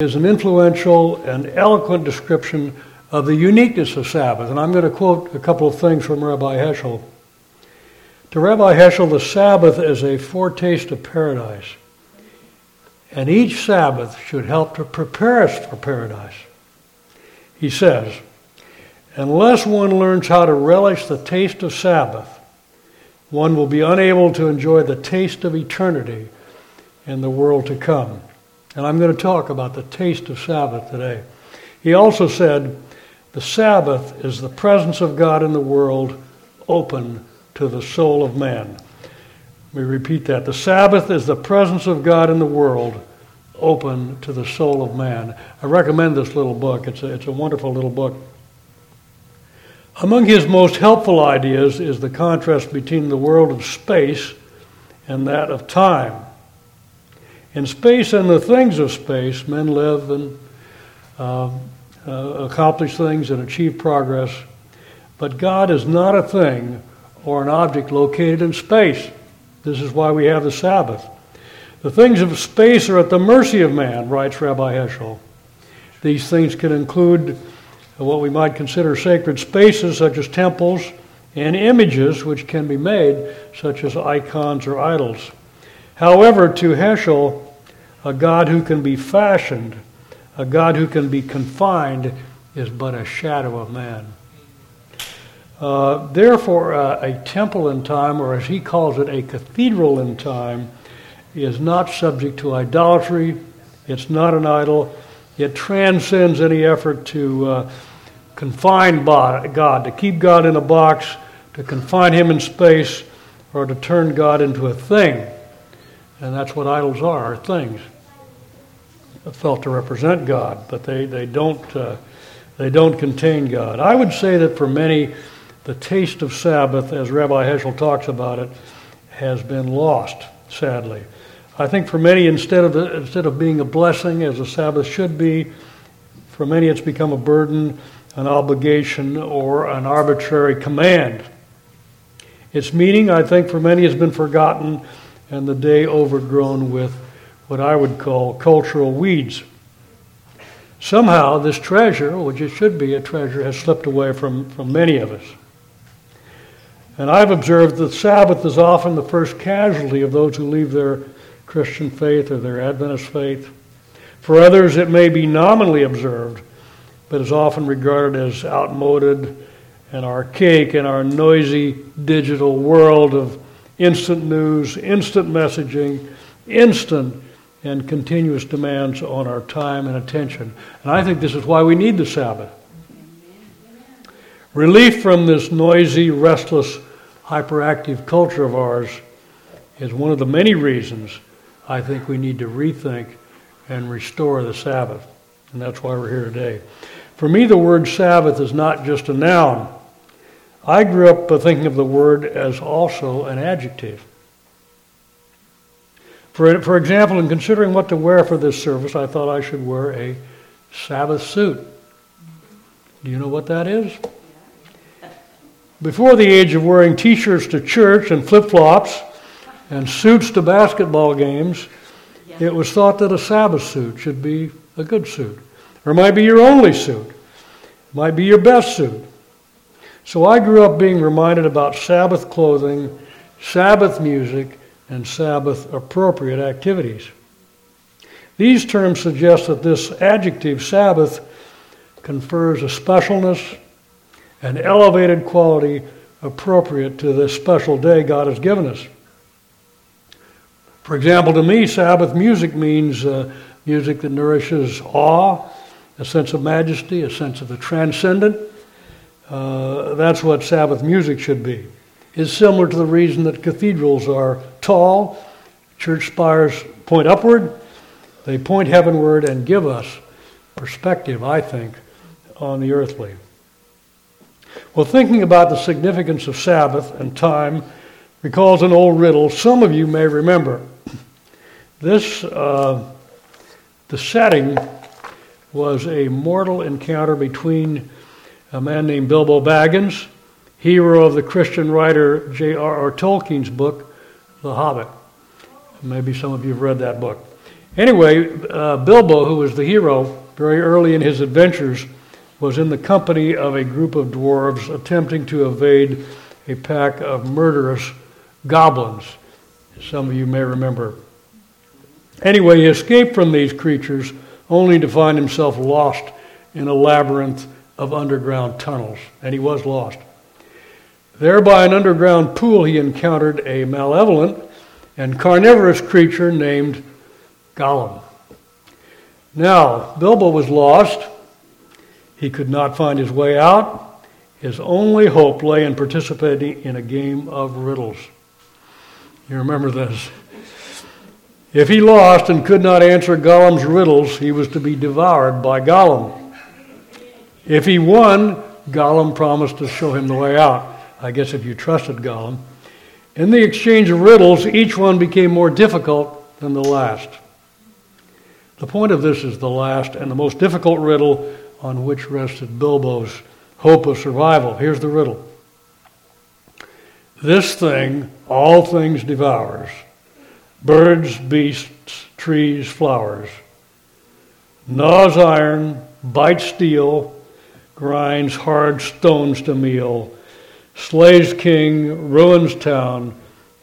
is an influential and eloquent description of the uniqueness of Sabbath. And I'm going to quote a couple of things from Rabbi Heschel. To Rabbi Heschel, the Sabbath is a foretaste of paradise. And each Sabbath should help to prepare us for paradise. He says, unless one learns how to relish the taste of Sabbath, one will be unable to enjoy the taste of eternity in the world to come. And I'm going to talk about the taste of Sabbath today. He also said, the Sabbath is the presence of God in the world open to the soul of man. Me repeat that. The Sabbath is the presence of God in the world open to the soul of man. I recommend this little book. It's a, it's a wonderful little book. Among his most helpful ideas is the contrast between the world of space and that of time. In space and the things of space, men live and uh, uh, accomplish things and achieve progress. But God is not a thing or an object located in space. This is why we have the Sabbath. The things of space are at the mercy of man, writes Rabbi Heschel. These things can include what we might consider sacred spaces, such as temples, and images which can be made, such as icons or idols. However, to Heschel, a God who can be fashioned, a God who can be confined, is but a shadow of man. Uh, therefore, uh, a temple in time, or as he calls it, a cathedral in time, is not subject to idolatry. It's not an idol. It transcends any effort to uh, confine God, to keep God in a box, to confine Him in space, or to turn God into a thing. And that's what idols are, things felt to represent God, but they, they, don't, uh, they don't contain God. I would say that for many, the taste of Sabbath, as Rabbi Heschel talks about it, has been lost, sadly. I think for many, instead of, instead of being a blessing, as a Sabbath should be, for many it's become a burden, an obligation, or an arbitrary command. Its meaning, I think, for many has been forgotten and the day overgrown with what I would call cultural weeds. Somehow, this treasure, which it should be a treasure, has slipped away from, from many of us. And I've observed that Sabbath is often the first casualty of those who leave their Christian faith or their Adventist faith. For others, it may be nominally observed, but is often regarded as outmoded and archaic in our noisy digital world of instant news, instant messaging, instant and continuous demands on our time and attention. And I think this is why we need the Sabbath. Relief from this noisy, restless, hyperactive culture of ours is one of the many reasons I think we need to rethink and restore the Sabbath. And that's why we're here today. For me, the word Sabbath is not just a noun. I grew up thinking of the word as also an adjective. For, for example, in considering what to wear for this service, I thought I should wear a Sabbath suit. Do you know what that is? Before the age of wearing t shirts to church and flip flops, and suits to basketball games, it was thought that a Sabbath suit should be a good suit. Or it might be your only suit. It might be your best suit. So I grew up being reminded about Sabbath clothing, Sabbath music, and Sabbath appropriate activities. These terms suggest that this adjective, Sabbath, confers a specialness, an elevated quality appropriate to this special day God has given us. For example, to me, Sabbath music means uh, music that nourishes awe, a sense of majesty, a sense of the transcendent. Uh, that's what Sabbath music should be. It's similar to the reason that cathedrals are tall, church spires point upward, they point heavenward and give us perspective, I think, on the earthly. Well, thinking about the significance of Sabbath and time recalls an old riddle some of you may remember. This, uh, the setting was a mortal encounter between a man named Bilbo Baggins, hero of the Christian writer J.R.R. Tolkien's book, The Hobbit. Maybe some of you have read that book. Anyway, uh, Bilbo, who was the hero very early in his adventures, was in the company of a group of dwarves attempting to evade a pack of murderous goblins. Some of you may remember. Anyway, he escaped from these creatures only to find himself lost in a labyrinth of underground tunnels, and he was lost. There, by an underground pool, he encountered a malevolent and carnivorous creature named Gollum. Now, Bilbo was lost. He could not find his way out. His only hope lay in participating in a game of riddles. You remember this. If he lost and could not answer Gollum's riddles, he was to be devoured by Gollum. If he won, Gollum promised to show him the way out. I guess if you trusted Gollum. In the exchange of riddles, each one became more difficult than the last. The point of this is the last and the most difficult riddle on which rested Bilbo's hope of survival. Here's the riddle This thing all things devours birds, beasts, trees, flowers, gnaws iron, bites steel, grinds hard stones to meal slays king, ruins town,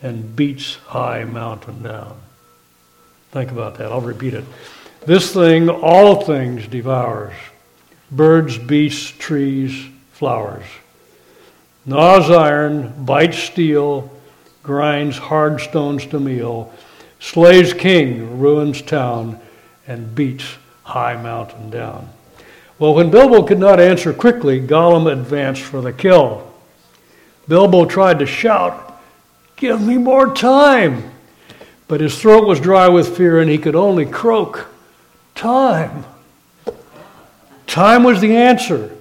and beats high mountain down. Think about that. I'll repeat it. This thing all things devours birds, beasts, trees, flowers. Gnaws iron, bites steel, grinds hard stones to meal, slays king, ruins town, and beats high mountain down. Well, when Bilbo could not answer quickly, Gollum advanced for the kill. Bilbo tried to shout, Give me more time! But his throat was dry with fear and he could only croak, Time! Time was the answer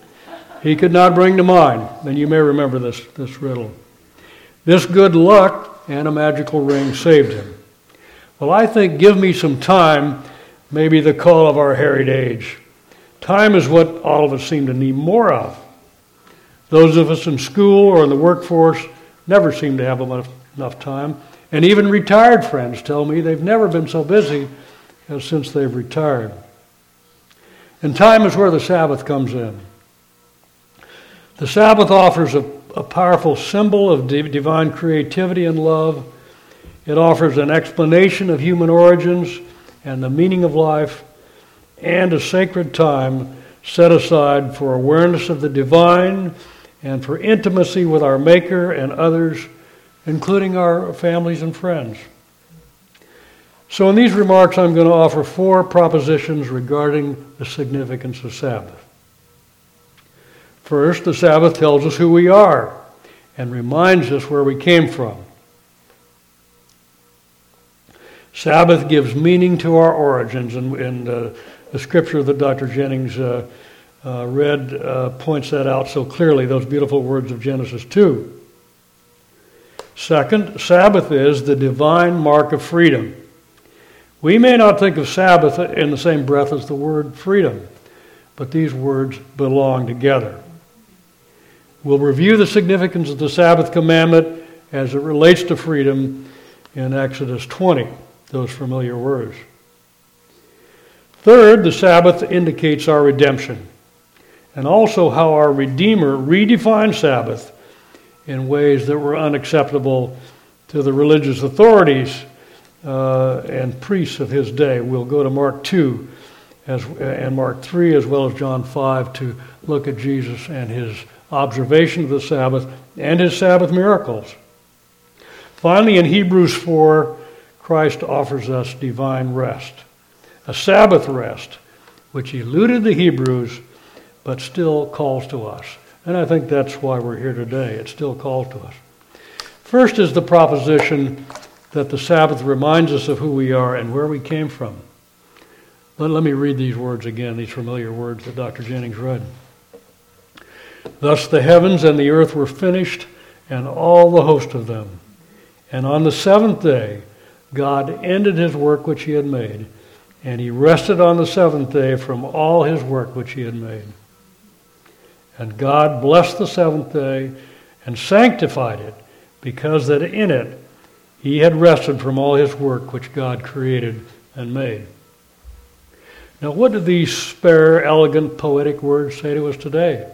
he could not bring to mind. And you may remember this, this riddle. This good luck and a magical ring saved him. Well, I think give me some time may be the call of our harried age. Time is what all of us seem to need more of. Those of us in school or in the workforce never seem to have enough, time. And even retired friends tell me they've never been so busy as since they've retired. And time is where the Sabbath comes in. The Sabbath offers a, a powerful symbol of divine creativity and love. It offers an explanation of human origins and the meaning of life, and a sacred time set aside for awareness of the divine and for intimacy with our Maker and others, including our families and friends. So, in these remarks, I'm going to offer four propositions regarding the significance of Sabbath. First, the Sabbath tells us who we are and reminds us where we came from. Sabbath gives meaning to our origins, and, and uh, the scripture that Dr. Jennings uh, uh, read uh, points that out so clearly, those beautiful words of Genesis 2. Second, Sabbath is the divine mark of freedom. We may not think of Sabbath in the same breath as the word freedom, but these words belong together. We'll review the significance of the Sabbath commandment as it relates to freedom in Exodus 20, those familiar words. Third, the Sabbath indicates our redemption and also how our Redeemer redefined Sabbath in ways that were unacceptable to the religious authorities uh, and priests of his day. We'll go to Mark 2 as, and Mark 3 as well as John 5 to look at Jesus and his observation of the Sabbath and his Sabbath miracles. Finally, in Hebrews 4, Christ offers us divine rest, a Sabbath rest, which eluded the Hebrews but still calls to us. And I think that's why we're here today. It still calls to us. First is the proposition that the Sabbath reminds us of who we are and where we came from. Let, let me read these words again, these familiar words that Dr. Jennings read. Thus the heavens and the earth were finished, and all the host of them. And on the seventh day, God ended his work which he had made, and he rested on the seventh day from all his work which he had made. And God blessed the seventh day and sanctified it, because that in it he had rested from all his work which God created and made. Now, what do these spare, elegant, poetic words say to us today?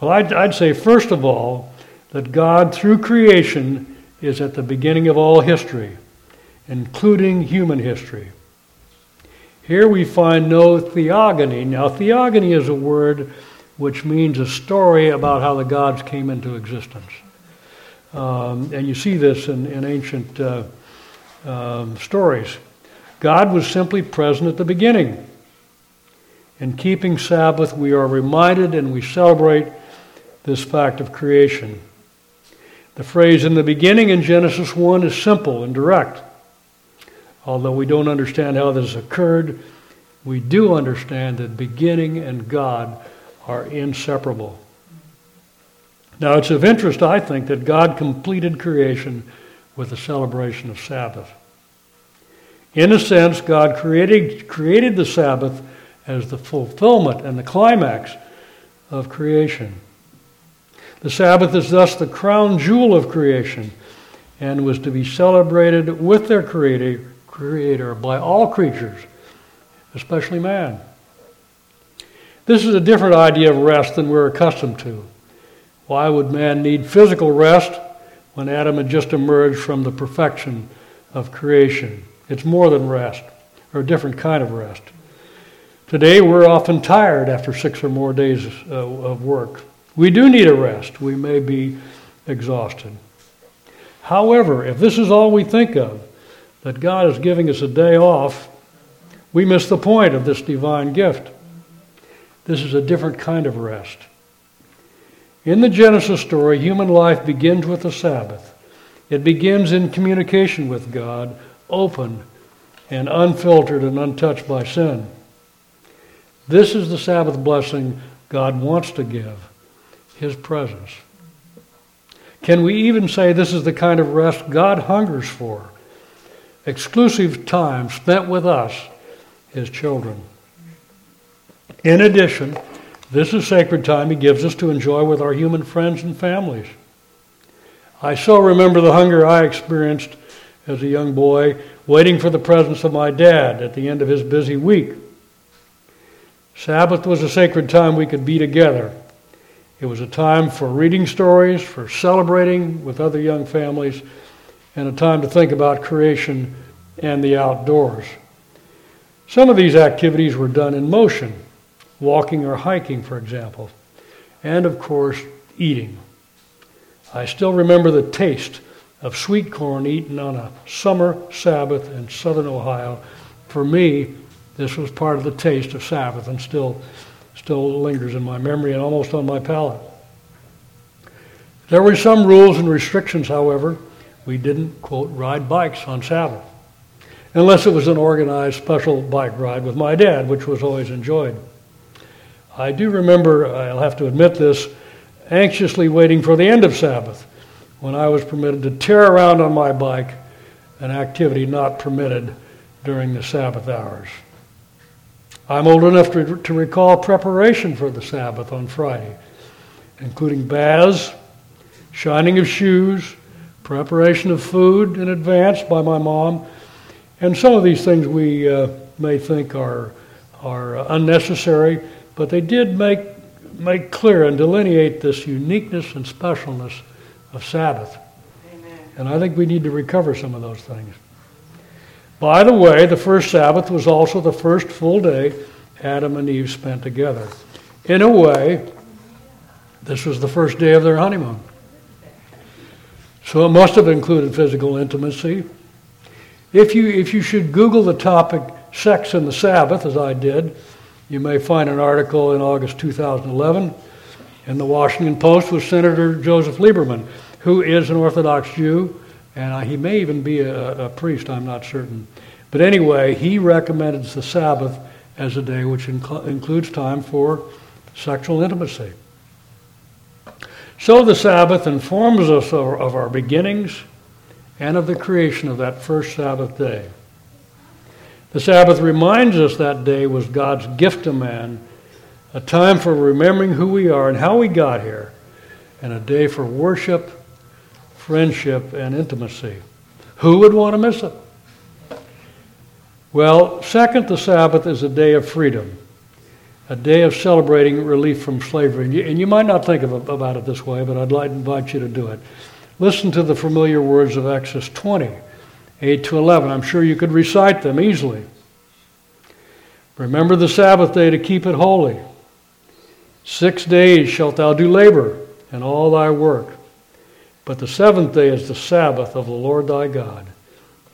Well, I'd, I'd say, first of all, that God, through creation, is at the beginning of all history, including human history. Here we find no theogony. Now, theogony is a word which means a story about how the gods came into existence. Um, and you see this in, in ancient uh, um, stories. God was simply present at the beginning. In keeping Sabbath, we are reminded and we celebrate this fact of creation. The phrase in the beginning in Genesis 1 is simple and direct. Although we don't understand how this occurred, we do understand that beginning and God are inseparable. Now, it's of interest, I think, that God completed creation with the celebration of Sabbath. In a sense, God created, created the Sabbath as the fulfillment and the climax of creation. The Sabbath is thus the crown jewel of creation and was to be celebrated with their creator, creator by all creatures, especially man. This is a different idea of rest than we're accustomed to. Why would man need physical rest when Adam had just emerged from the perfection of creation? It's more than rest, or a different kind of rest. Today, we're often tired after six or more days uh, of work. We do need a rest. We may be exhausted. However, if this is all we think of, that God is giving us a day off, we miss the point of this divine gift. This is a different kind of rest. In the Genesis story, human life begins with the Sabbath. It begins in communication with God, open and unfiltered and untouched by sin. This is the Sabbath blessing God wants to give His presence. Can we even say this is the kind of rest God hungers for? Exclusive time spent with us, His children. In addition, this is sacred time He gives us to enjoy with our human friends and families. I so remember the hunger I experienced as a young boy, waiting for the presence of my dad at the end of his busy week. Sabbath was a sacred time we could be together. It was a time for reading stories, for celebrating with other young families, and a time to think about creation and the outdoors. Some of these activities were done in motion, walking or hiking, for example, and of course, eating. I still remember the taste of sweet corn eaten on a summer Sabbath in southern Ohio. For me, this was part of the taste of Sabbath and still, still lingers in my memory and almost on my palate. There were some rules and restrictions, however. We didn't, quote, ride bikes on Sabbath, unless it was an organized special bike ride with my dad, which was always enjoyed. I do remember, I'll have to admit this, anxiously waiting for the end of Sabbath when I was permitted to tear around on my bike, an activity not permitted during the Sabbath hours. I'm old enough to, to recall preparation for the Sabbath on Friday, including baths, shining of shoes, preparation of food in advance by my mom, and some of these things we uh, may think are, are unnecessary, but they did make, make clear and delineate this uniqueness and specialness of Sabbath. Amen. And I think we need to recover some of those things. By the way, the first Sabbath was also the first full day Adam and Eve spent together. In a way, this was the first day of their honeymoon. So it must have included physical intimacy. If you, if you should Google the topic sex and the Sabbath, as I did, you may find an article in August 2011 in the Washington Post with Senator Joseph Lieberman, who is an Orthodox Jew, and uh, he may even be a, a priest, I'm not certain. But anyway, he recommended the Sabbath as a day which inc- includes time for sexual intimacy. So the Sabbath informs us of, of our beginnings and of the creation of that first Sabbath day. The Sabbath reminds us that day was God's gift to man a time for remembering who we are and how we got here, and a day for worship, friendship, and intimacy. Who would want to miss it? Well, second, the Sabbath is a day of freedom, a day of celebrating relief from slavery. And you, and you might not think of, about it this way, but I'd like to invite you to do it. Listen to the familiar words of Exodus 20, 8 to 11. I'm sure you could recite them easily. Remember the Sabbath day to keep it holy. Six days shalt thou do labor and all thy work. But the seventh day is the Sabbath of the Lord thy God.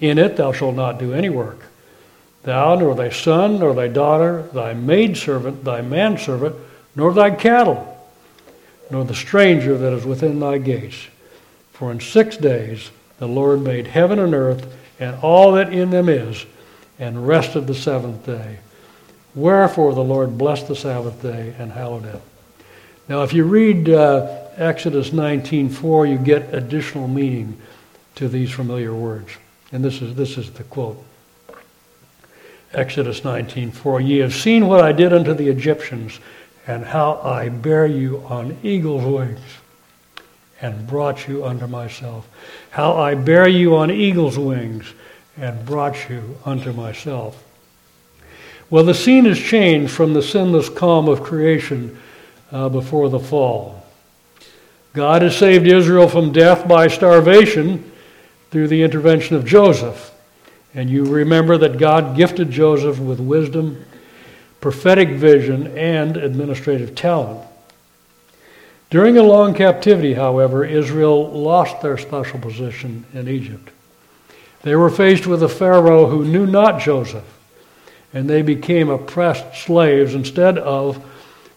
In it thou shalt not do any work thou, nor thy son, nor thy daughter, thy maidservant, thy manservant, nor thy cattle, nor the stranger that is within thy gates. For in six days the Lord made heaven and earth and all that in them is, and rested the seventh day. Wherefore the Lord blessed the Sabbath day and hallowed it. Now, if you read uh, Exodus 19:4, you get additional meaning to these familiar words. And this is, this is the quote. Exodus 19:4 Ye have seen what I did unto the Egyptians and how I bare you on eagle's wings and brought you unto myself. How I bare you on eagle's wings and brought you unto myself. Well the scene has changed from the sinless calm of creation uh, before the fall. God has saved Israel from death by starvation through the intervention of Joseph and you remember that God gifted Joseph with wisdom, prophetic vision, and administrative talent. During a long captivity, however, Israel lost their special position in Egypt. They were faced with a Pharaoh who knew not Joseph, and they became oppressed slaves instead of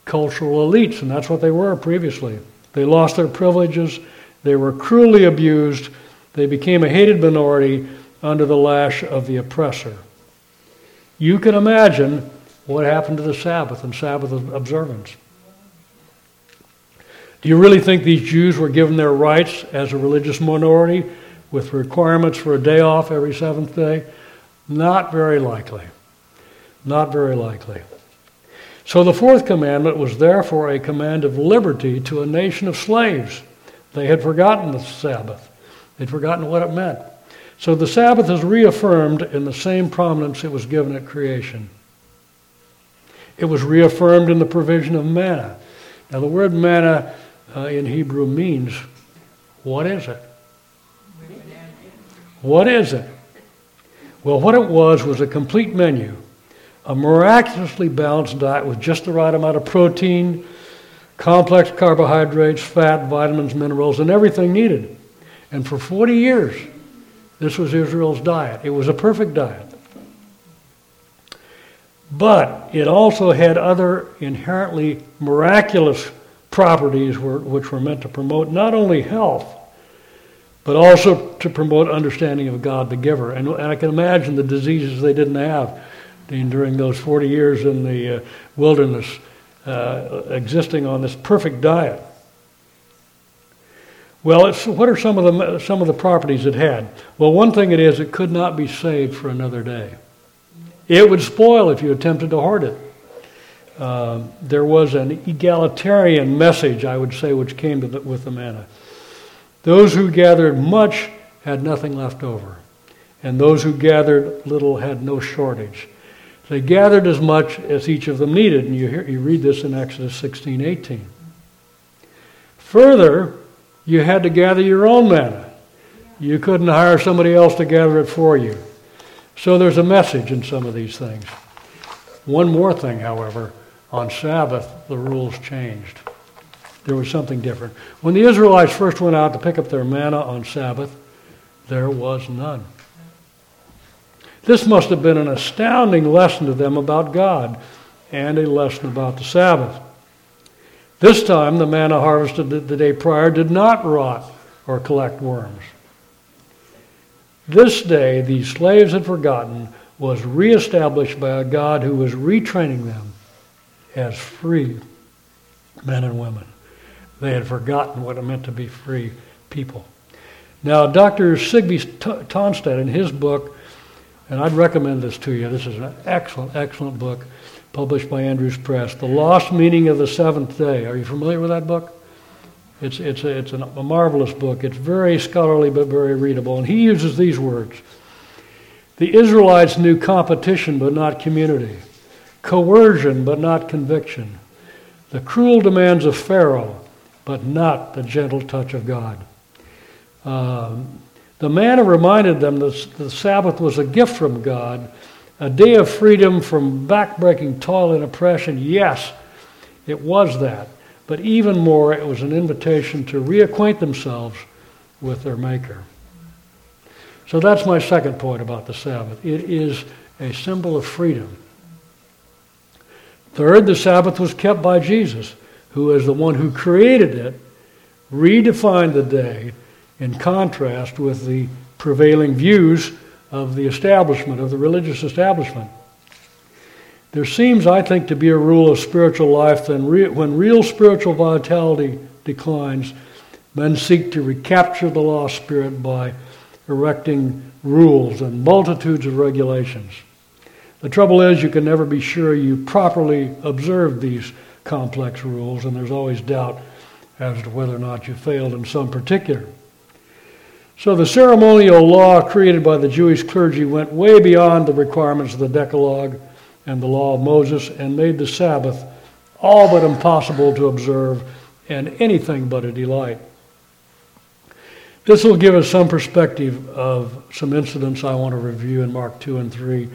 cultural elites, and that's what they were previously. They lost their privileges, they were cruelly abused, they became a hated minority, under the lash of the oppressor. You can imagine what happened to the Sabbath and Sabbath observance. Do you really think these Jews were given their rights as a religious minority with requirements for a day off every seventh day? Not very likely. Not very likely. So the fourth commandment was therefore a command of liberty to a nation of slaves. They had forgotten the Sabbath, they'd forgotten what it meant. So the Sabbath is reaffirmed in the same prominence it was given at creation. It was reaffirmed in the provision of manna. Now, the word manna uh, in Hebrew means what is it? What is it? Well, what it was was a complete menu, a miraculously balanced diet with just the right amount of protein, complex carbohydrates, fat, vitamins, minerals, and everything needed. And for 40 years, this was Israel's diet. It was a perfect diet. But it also had other inherently miraculous properties which were meant to promote not only health, but also to promote understanding of God the giver. And, I can imagine the diseases they didn't have during those 40 years in the uh, wilderness, uh, existing on this perfect diet. Well, what are some of the some of the properties it had? Well, one thing it is, it could not be saved for another day. It would spoil if you attempted to hoard it. Uh, there was an egalitarian message, I would say, which came the, with the manna. Those who gathered much had nothing left over, and those who gathered little had no shortage. They gathered as much as each of them needed, and you, hear, you read this in Exodus 16 18. Further, you had to gather your own manna. You couldn't hire somebody else to gather it for you. So there's a message in some of these things. One more thing, however, on Sabbath, the rules changed. There was something different. When the Israelites first went out to pick up their manna on Sabbath, there was none. This must have been an astounding lesson to them about God and a lesson about the Sabbath. This time, the manna harvested the day prior did not rot or collect worms. This day, these slaves had forgotten was reestablished by a God who was retraining them as free men and women. They had forgotten what it meant to be free people. Now, Dr. Sigve Tonstad, in his book, and I'd recommend this to you, this is an excellent, excellent book published by Andrews Press. The Lost Meaning of the Seventh Day. Are you familiar with that book? It's, it's, a, it's a, marvelous book. It's very scholarly but very readable. And he uses these words The Israelites knew competition but not community, coercion but not conviction, the cruel demands of Pharaoh but not the gentle touch of God. Um, the manna reminded them that the Sabbath was a gift from God, a day of freedom from backbreaking toil and oppression. Yes, it was that. But even more, it was an invitation to reacquaint themselves with their Maker. So that's my second point about the Sabbath. It is a symbol of freedom. Third, the Sabbath was kept by Jesus, who, as the one who created it, redefined the day in contrast with the prevailing views of the establishment, of the religious establishment. There seems, I think, to be a rule of spiritual life that when real spiritual vitality declines, men seek to recapture the lost spirit by erecting rules and multitudes of regulations. The trouble is, you can never be sure you properly observed these complex rules, and there's always doubt as to whether or not you failed in some particular. So the ceremonial law created by the Jewish clergy went way beyond the requirements of the Decalogue and the law of Moses and made the Sabbath all but impossible to observe and anything but a delight. This will give us some perspective of some incidents I want to review in Mark 2 and 3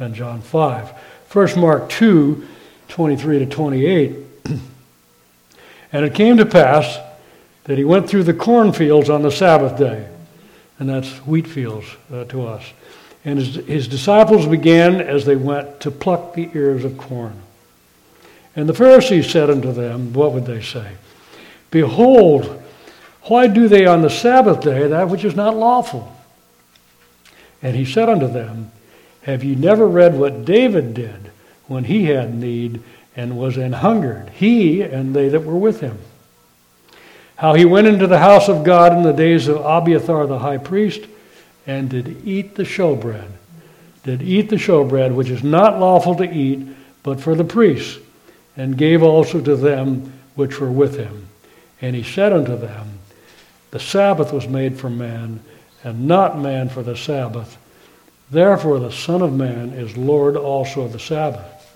and John 5. First, Mark 2 23 to 28. and it came to pass that he went through the cornfields on the Sabbath day and that's wheat fields uh, to us. And his, his disciples began as they went to pluck the ears of corn. And the Pharisees said unto them, What would they say? Behold, why do they on the Sabbath day that which is not lawful? And he said unto them, Have ye never read what David did when he had need and was an hungered, he and they that were with him? How he went into the house of God in the days of Abiathar the high priest and did eat the showbread. Did eat the showbread, which is not lawful to eat, but for the priests, and gave also to them which were with him. And he said unto them, The Sabbath was made for man, and not man for the Sabbath. Therefore the Son of Man is Lord also of the Sabbath.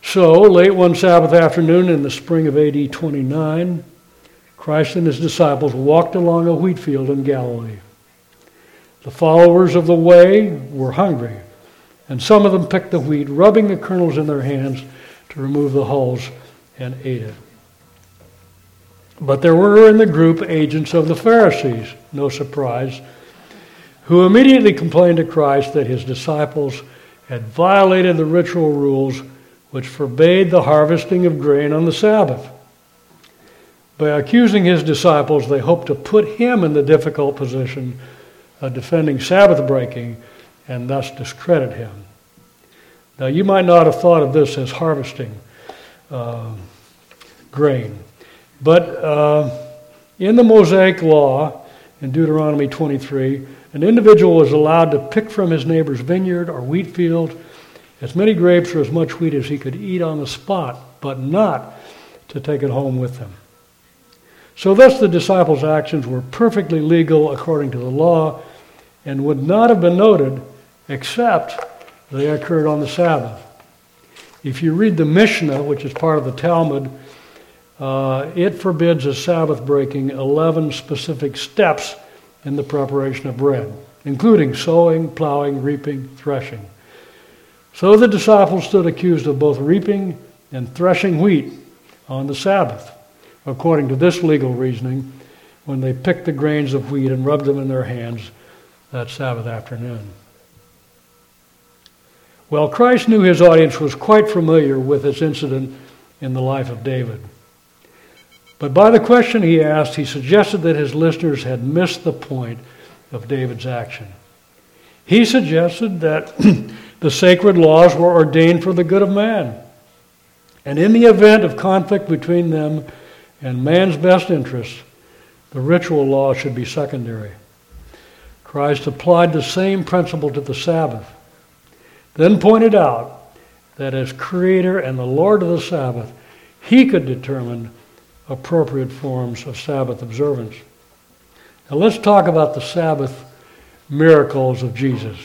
So, late one Sabbath afternoon in the spring of AD 29, Christ and his disciples walked along a wheat field in Galilee. The followers of the way were hungry, and some of them picked the wheat, rubbing the kernels in their hands to remove the hulls, and ate it. But there were in the group agents of the Pharisees, no surprise, who immediately complained to Christ that his disciples had violated the ritual rules which forbade the harvesting of grain on the Sabbath. By accusing his disciples, they hoped to put him in the difficult position of defending Sabbath breaking and thus discredit him. Now, you might not have thought of this as harvesting uh, grain, but uh, in the Mosaic law, in Deuteronomy 23, an individual was allowed to pick from his neighbor's vineyard or wheat field as many grapes or as much wheat as he could eat on the spot, but not to take it home with him. So, thus, the disciples' actions were perfectly legal according to the law and would not have been noted except they occurred on the Sabbath. If you read the Mishnah, which is part of the Talmud, uh, it forbids a Sabbath breaking 11 specific steps in the preparation of bread, including sowing, plowing, reaping, threshing. So the disciples stood accused of both reaping and threshing wheat on the Sabbath according to this legal reasoning, when they picked the grains of wheat and rubbed them in their hands that Sabbath afternoon. Well, Christ knew his audience was quite familiar with this incident in the life of David. But by the question he asked, he suggested that his listeners had missed the point of David's action. He suggested that the sacred laws were ordained for the good of man. And in the event of conflict between them, and man's best interests, the ritual law should be secondary. Christ applied the same principle to the Sabbath, then pointed out that as Creator and the Lord of the Sabbath, He could determine appropriate forms of Sabbath observance. Now let's talk about the Sabbath miracles of Jesus.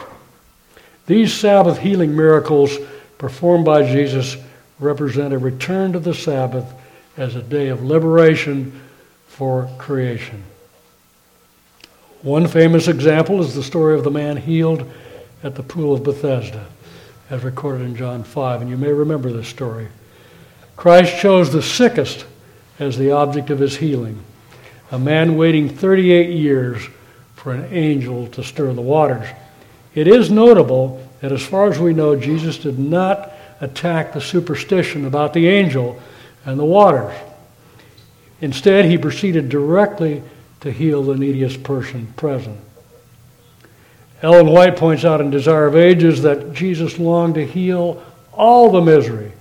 These Sabbath healing miracles performed by Jesus represent a return to the Sabbath as a day of liberation for creation. One famous example is the story of the man healed at the pool of Bethesda, as recorded in John 5, and you may remember this story. Christ chose the sickest as the object of his healing, a man waiting 38 years for an angel to stir the waters. It is notable that, as far as we know, Jesus did not attack the superstition about the angel and the waters. Instead, he proceeded directly to heal the neediest person present. Ellen White points out in Desire of Ages that Jesus longed to heal all the misery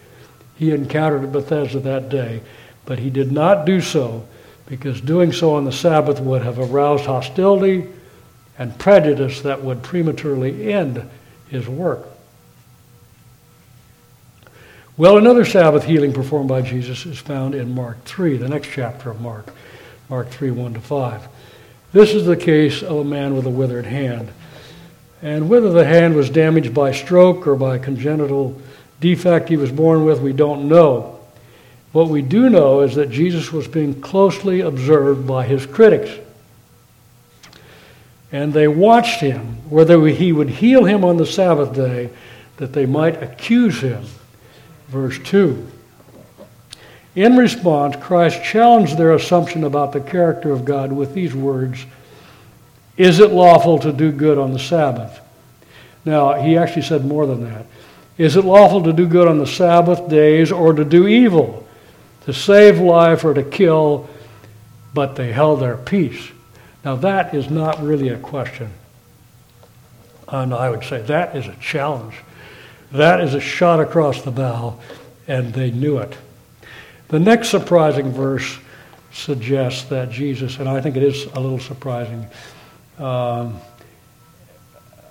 he encountered at Bethesda that day, but he did not do so because doing so on the Sabbath would have aroused hostility and prejudice that would prematurely end his work. Well, another Sabbath healing performed by Jesus is found in Mark 3, the next chapter of Mark, Mark 3, 1 to 5. This is the case of a man with a withered hand. And whether the hand was damaged by stroke or by congenital defect he was born with, we don't know. What we do know is that Jesus was being closely observed by his critics. And they watched him, whether he would heal him on the Sabbath day, that they might accuse him. Verse 2. In response, Christ challenged their assumption about the character of God with these words Is it lawful to do good on the Sabbath? Now, he actually said more than that. Is it lawful to do good on the Sabbath days or to do evil, to save life or to kill? But they held their peace. Now, that is not really a question. And I would say that is a challenge. That is a shot across the bow, and they knew it. The next surprising verse suggests that Jesus, and I think it is a little surprising, um,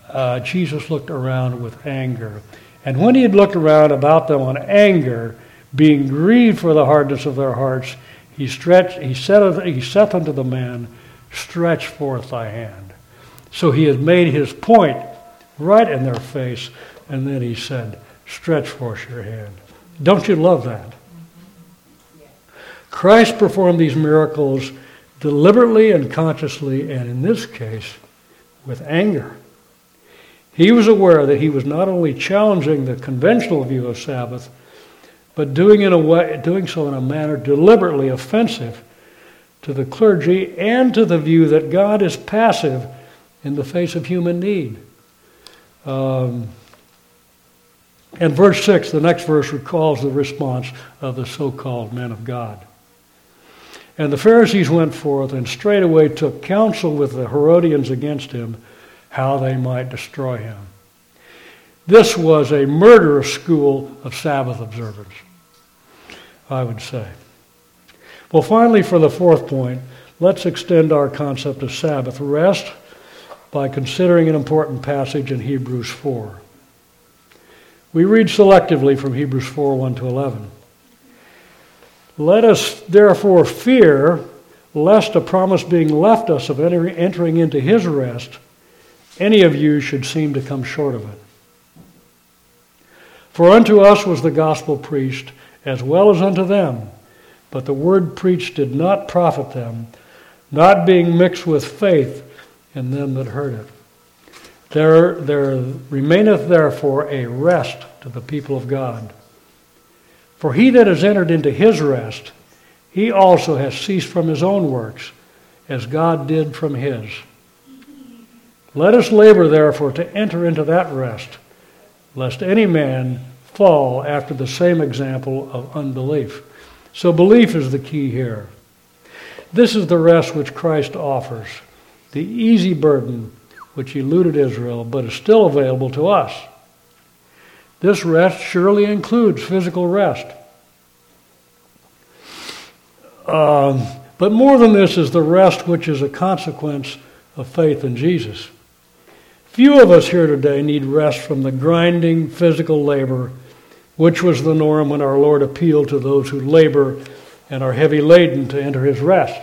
uh, Jesus looked around with anger. And when he had looked around about them on anger, being grieved for the hardness of their hearts, he stretched, he said, he said unto the man, Stretch forth thy hand. So he had made his point right in their face, and then he said, Stretch forth your hand. Don't you love that? Christ performed these miracles deliberately and consciously, and in this case, with anger. He was aware that he was not only challenging the conventional view of Sabbath, but doing, in a way, doing so in a manner deliberately offensive to the clergy and to the view that God is passive in the face of human need. Um, and verse 6, the next verse, recalls the response of the so called men of God. And the Pharisees went forth and straightway took counsel with the Herodians against him, how they might destroy him. This was a murderous school of Sabbath observance, I would say. Well, finally, for the fourth point, let's extend our concept of Sabbath rest by considering an important passage in Hebrews 4. We read selectively from Hebrews 4 1 to 11. Let us therefore fear lest a promise being left us of entering into his rest, any of you should seem to come short of it. For unto us was the gospel preached, as well as unto them. But the word preached did not profit them, not being mixed with faith in them that heard it. There, there remaineth therefore a rest to the people of God. For he that has entered into his rest, he also has ceased from his own works, as God did from his. Let us labor therefore to enter into that rest, lest any man fall after the same example of unbelief. So, belief is the key here. This is the rest which Christ offers, the easy burden which eluded Israel, but is still available to us. This rest surely includes physical rest. Um, but more than this is the rest which is a consequence of faith in Jesus. Few of us here today need rest from the grinding physical labor which was the norm when our Lord appealed to those who labor and are heavy laden to enter his rest.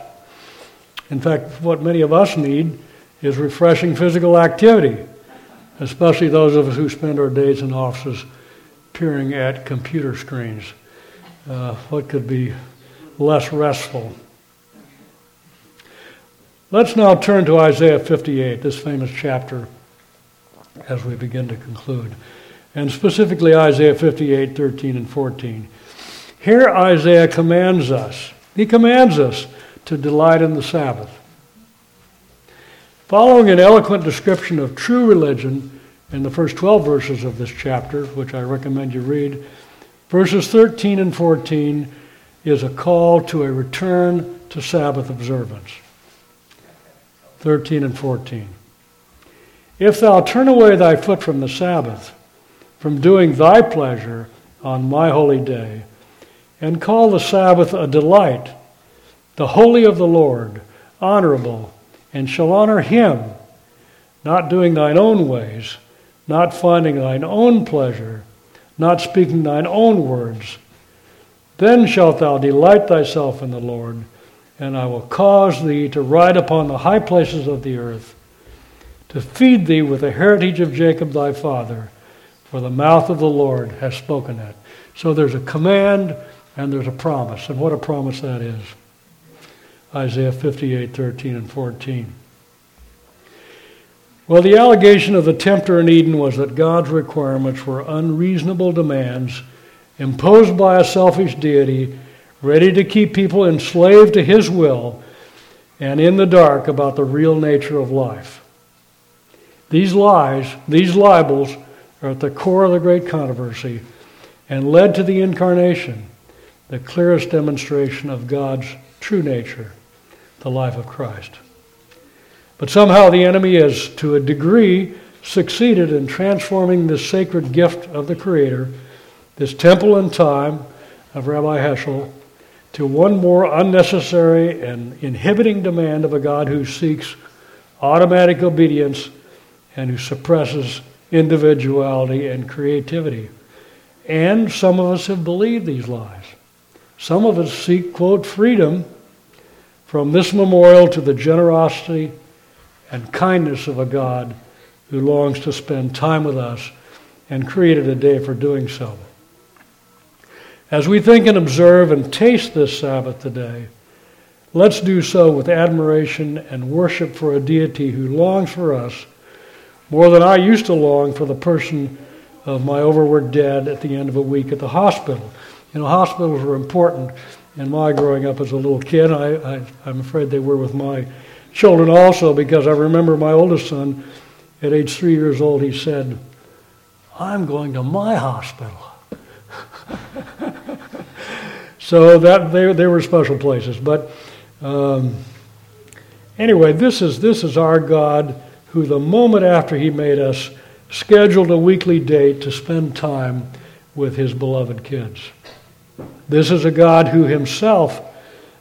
In fact, what many of us need is refreshing physical activity especially those of us who spend our days in offices peering at computer screens. Uh, what could be less restful? Let's now turn to Isaiah 58, this famous chapter, as we begin to conclude, and specifically Isaiah 58, 13, and 14. Here, Isaiah commands us, he commands us to delight in the Sabbath. Following an eloquent description of true religion in the first 12 verses of this chapter, which I recommend you read, verses 13 and 14 is a call to a return to Sabbath observance. 13 and 14. If thou turn away thy foot from the Sabbath, from doing thy pleasure on my holy day, and call the Sabbath a delight, the holy of the Lord, honorable, and shall honor him, not doing thine own ways, not finding thine own pleasure, not speaking thine own words. Then shalt thou delight thyself in the Lord, and I will cause thee to ride upon the high places of the earth, to feed thee with the heritage of Jacob thy father, for the mouth of the Lord has spoken it. So there's a command and there's a promise, and what a promise that is. Isaiah 58, 13 and 14. Well, the allegation of the tempter in Eden was that God's requirements were unreasonable demands imposed by a selfish deity ready to keep people enslaved to his will and in the dark about the real nature of life. These lies, these libels, are at the core of the great controversy and led to the incarnation, the clearest demonstration of God's true nature the life of Christ. But somehow the enemy has, to a degree, succeeded in transforming this sacred gift of the Creator, this temple and time of Rabbi Heschel, to one more unnecessary and inhibiting demand of a God who seeks automatic obedience and who suppresses individuality and creativity. And some of us have believed these lies. Some of us seek, quote, freedom from this memorial to the generosity and kindness of a God who longs to spend time with us and created a day for doing so. As we think and observe and taste this Sabbath today, let's do so with admiration and worship for a deity who longs for us more than I used to long for the person of my overworked dad at the end of a week at the hospital. You know, hospitals were important in my growing up as a little kid. I, I, I'm afraid they were with my children also because I remember my oldest son at age three years old, he said, I'm going to my hospital. so that they, they were special places. But um, anyway, this is, this is our God who, the moment after he made us, scheduled a weekly date to spend time with his beloved kids. This is a God who himself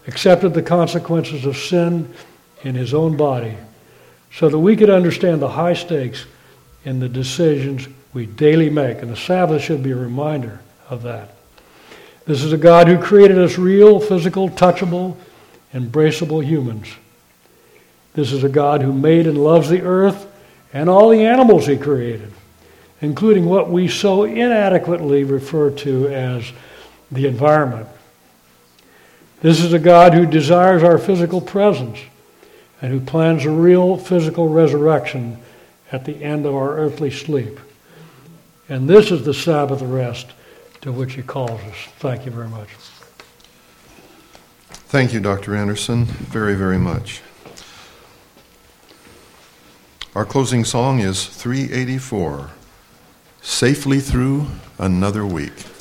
accepted the consequences of sin in his own body so that we could understand the high stakes in the decisions we daily make. And the Sabbath should be a reminder of that. This is a God who created us real, physical, touchable, embraceable humans. This is a God who made and loves the earth and all the animals he created, including what we so inadequately refer to as the environment. This is a God who desires our physical presence and who plans a real physical resurrection at the end of our earthly sleep. And this is the Sabbath rest to which he calls us. Thank you very much. Thank you, Dr. Anderson, very, very much. Our closing song is 384 Safely Through Another Week.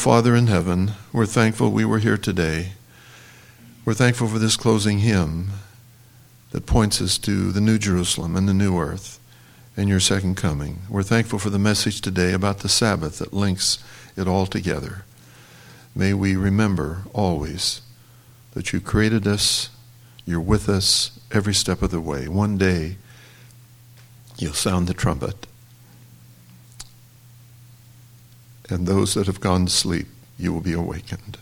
Father in heaven, we're thankful we were here today. We're thankful for this closing hymn that points us to the New Jerusalem and the New Earth and your second coming. We're thankful for the message today about the Sabbath that links it all together. May we remember always that you created us, you're with us every step of the way. One day, you'll sound the trumpet. And those that have gone to sleep, you will be awakened.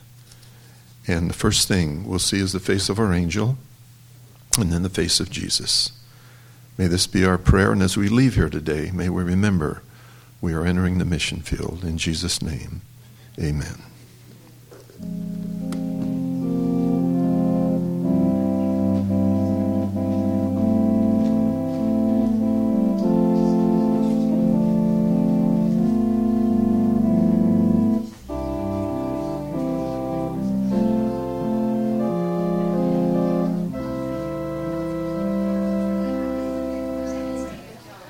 And the first thing we'll see is the face of our angel and then the face of Jesus. May this be our prayer. And as we leave here today, may we remember we are entering the mission field. In Jesus' name, amen.